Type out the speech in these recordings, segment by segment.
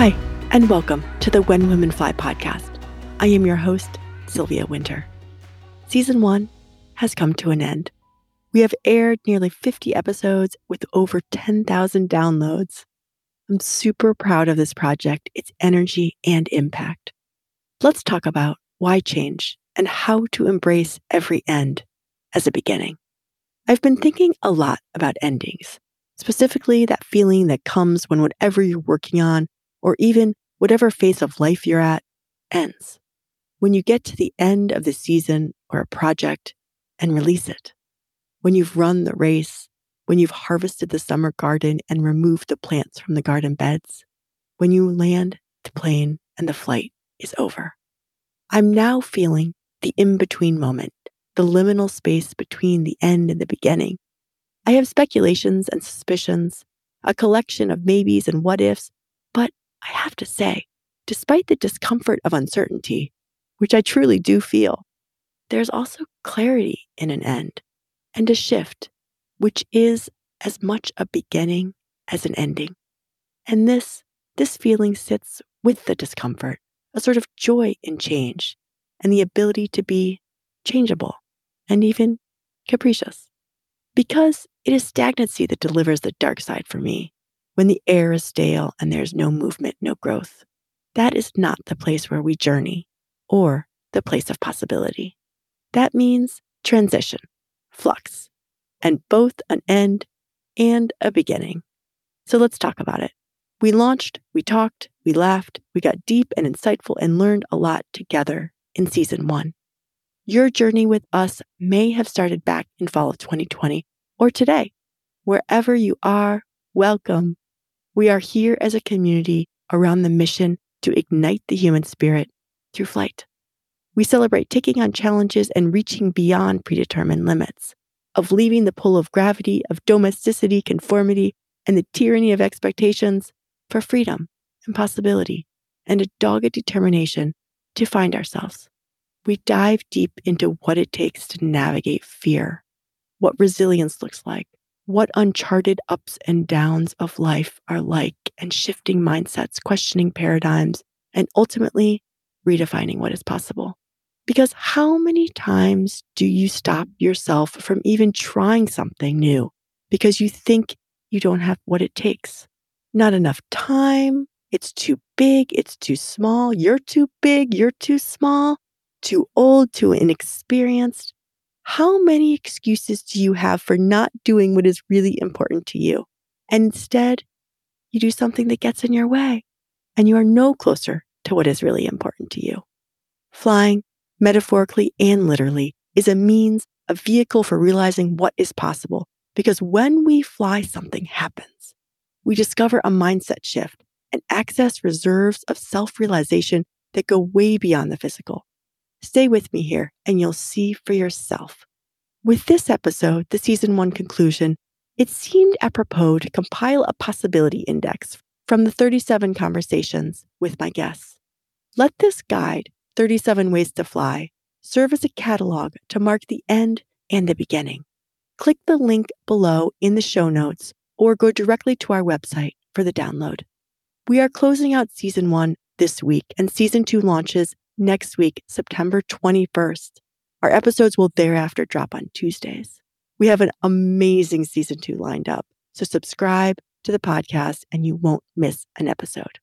Hi, and welcome to the When Women Fly podcast. I am your host, Sylvia Winter. Season one has come to an end. We have aired nearly 50 episodes with over 10,000 downloads. I'm super proud of this project, its energy and impact. Let's talk about why change and how to embrace every end as a beginning. I've been thinking a lot about endings, specifically that feeling that comes when whatever you're working on or even whatever phase of life you're at ends. When you get to the end of the season or a project and release it. When you've run the race, when you've harvested the summer garden and removed the plants from the garden beds, when you land the plane and the flight is over. I'm now feeling the in between moment, the liminal space between the end and the beginning. I have speculations and suspicions, a collection of maybes and what ifs, I have to say, despite the discomfort of uncertainty, which I truly do feel, there's also clarity in an end and a shift, which is as much a beginning as an ending. And this, this feeling sits with the discomfort, a sort of joy in change and the ability to be changeable and even capricious. Because it is stagnancy that delivers the dark side for me, when the air is stale and there's no movement, no growth. That is not the place where we journey or the place of possibility. That means transition, flux, and both an end and a beginning. So let's talk about it. We launched, we talked, we laughed, we got deep and insightful and learned a lot together in season one. Your journey with us may have started back in fall of 2020 or today. Wherever you are, welcome. We are here as a community around the mission to ignite the human spirit through flight. We celebrate taking on challenges and reaching beyond predetermined limits, of leaving the pull of gravity, of domesticity, conformity, and the tyranny of expectations for freedom and possibility and a dogged determination to find ourselves. We dive deep into what it takes to navigate fear, what resilience looks like, what uncharted ups and downs of life are like, and shifting mindsets, questioning paradigms, and ultimately redefining what is possible. Because how many times do you stop yourself from even trying something new because you think you don't have what it takes? Not enough time. It's too big. It's too small. You're too big. You're too small. Too old. Too inexperienced. How many excuses do you have for not doing what is really important to you? And instead, you do something that gets in your way and you are no closer to what is really important to you. Flying, metaphorically and literally, is a means, a vehicle for realizing what is possible. Because when we fly, something happens. We discover a mindset shift and access reserves of self realization that go way beyond the physical. Stay with me here and you'll see for yourself. With this episode, the season one conclusion, it seemed apropos to compile a possibility index from the 37 conversations with my guests. Let this guide, 37 Ways to Fly, serve as a catalog to mark the end and the beginning. Click the link below in the show notes or go directly to our website for the download. We are closing out season one this week, and season two launches next week, September 21st. Our episodes will thereafter drop on Tuesdays. We have an amazing season two lined up, so subscribe to the podcast and you won't miss an episode.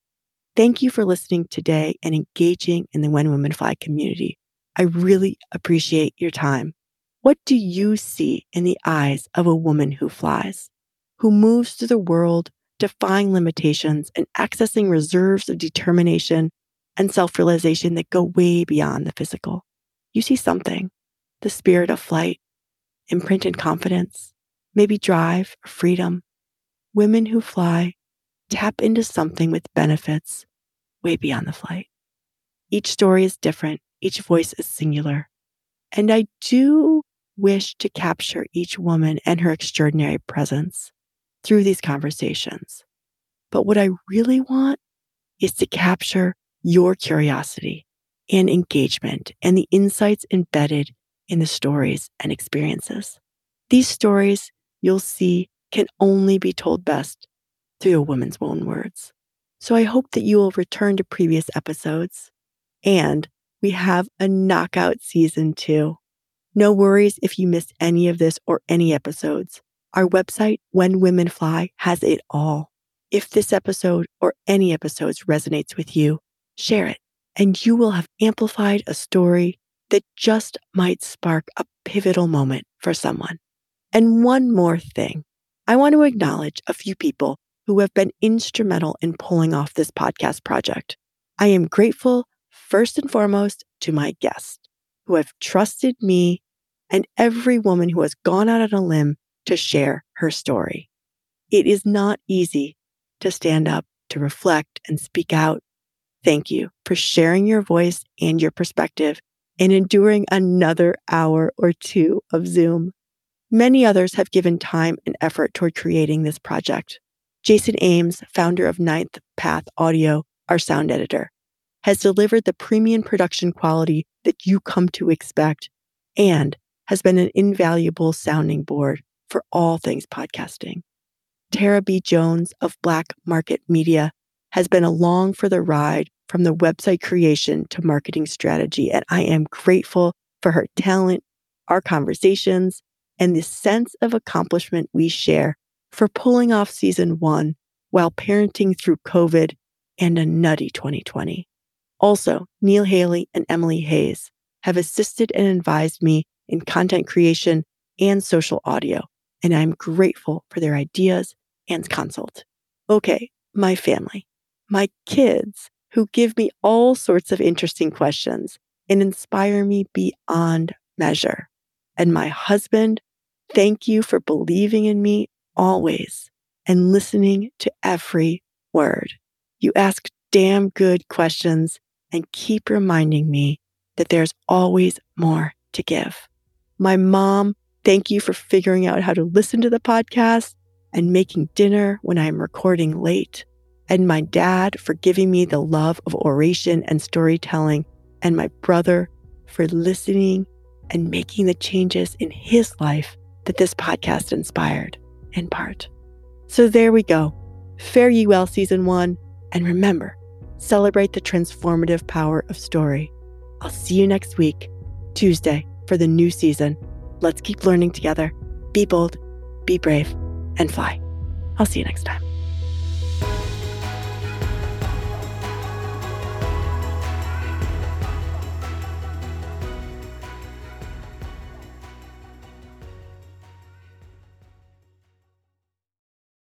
Thank you for listening today and engaging in the When Women Fly community. I really appreciate your time. What do you see in the eyes of a woman who flies, who moves through the world, defying limitations and accessing reserves of determination and self realization that go way beyond the physical. You see something, the spirit of flight, imprinted confidence, maybe drive or freedom. Women who fly tap into something with benefits way beyond the flight. Each story is different, each voice is singular. And I do wish to capture each woman and her extraordinary presence through these conversations. But what I really want is to capture your curiosity and engagement and the insights embedded in the stories and experiences. These stories you'll see can only be told best through a woman's own words. So I hope that you will return to previous episodes. And we have a knockout season two. No worries if you missed any of this or any episodes. Our website, When Women Fly, has it all. If this episode or any episodes resonates with you, share it, and you will have amplified a story that just might spark a pivotal moment for someone. And one more thing I want to acknowledge a few people who have been instrumental in pulling off this podcast project. I am grateful, first and foremost, to my guests who have trusted me and every woman who has gone out on a limb to share her story. It is not easy to stand up, to reflect, and speak out. Thank you for sharing your voice and your perspective and enduring another hour or two of Zoom. Many others have given time and effort toward creating this project. Jason Ames, founder of Ninth Path Audio, our sound editor, has delivered the premium production quality that you come to expect and has been an invaluable sounding board for all things podcasting. Tara B. Jones of Black Market Media has been along for the ride from the website creation to marketing strategy, and I am grateful for her talent, our conversations, and the sense of accomplishment we share for pulling off season one while parenting through COVID and a nutty 2020. Also, Neil Haley and Emily Hayes have assisted and advised me in content creation and social audio, and I'm grateful for their ideas and consult. Okay, my family, my kids who give me all sorts of interesting questions and inspire me beyond measure. And my husband, thank you for believing in me always and listening to every word. You ask damn good questions and keep reminding me that there's always more to give. My mom, thank you for figuring out how to listen to the podcast and making dinner when I'm recording late. And my dad for giving me the love of oration and storytelling. And my brother for listening and making the changes in his life that this podcast inspired in part. So there we go. Fare ye well, season one. And remember, celebrate the transformative power of story. I'll see you next week, Tuesday, for the new season. Let's keep learning together. Be bold, be brave, and fly. I'll see you next time.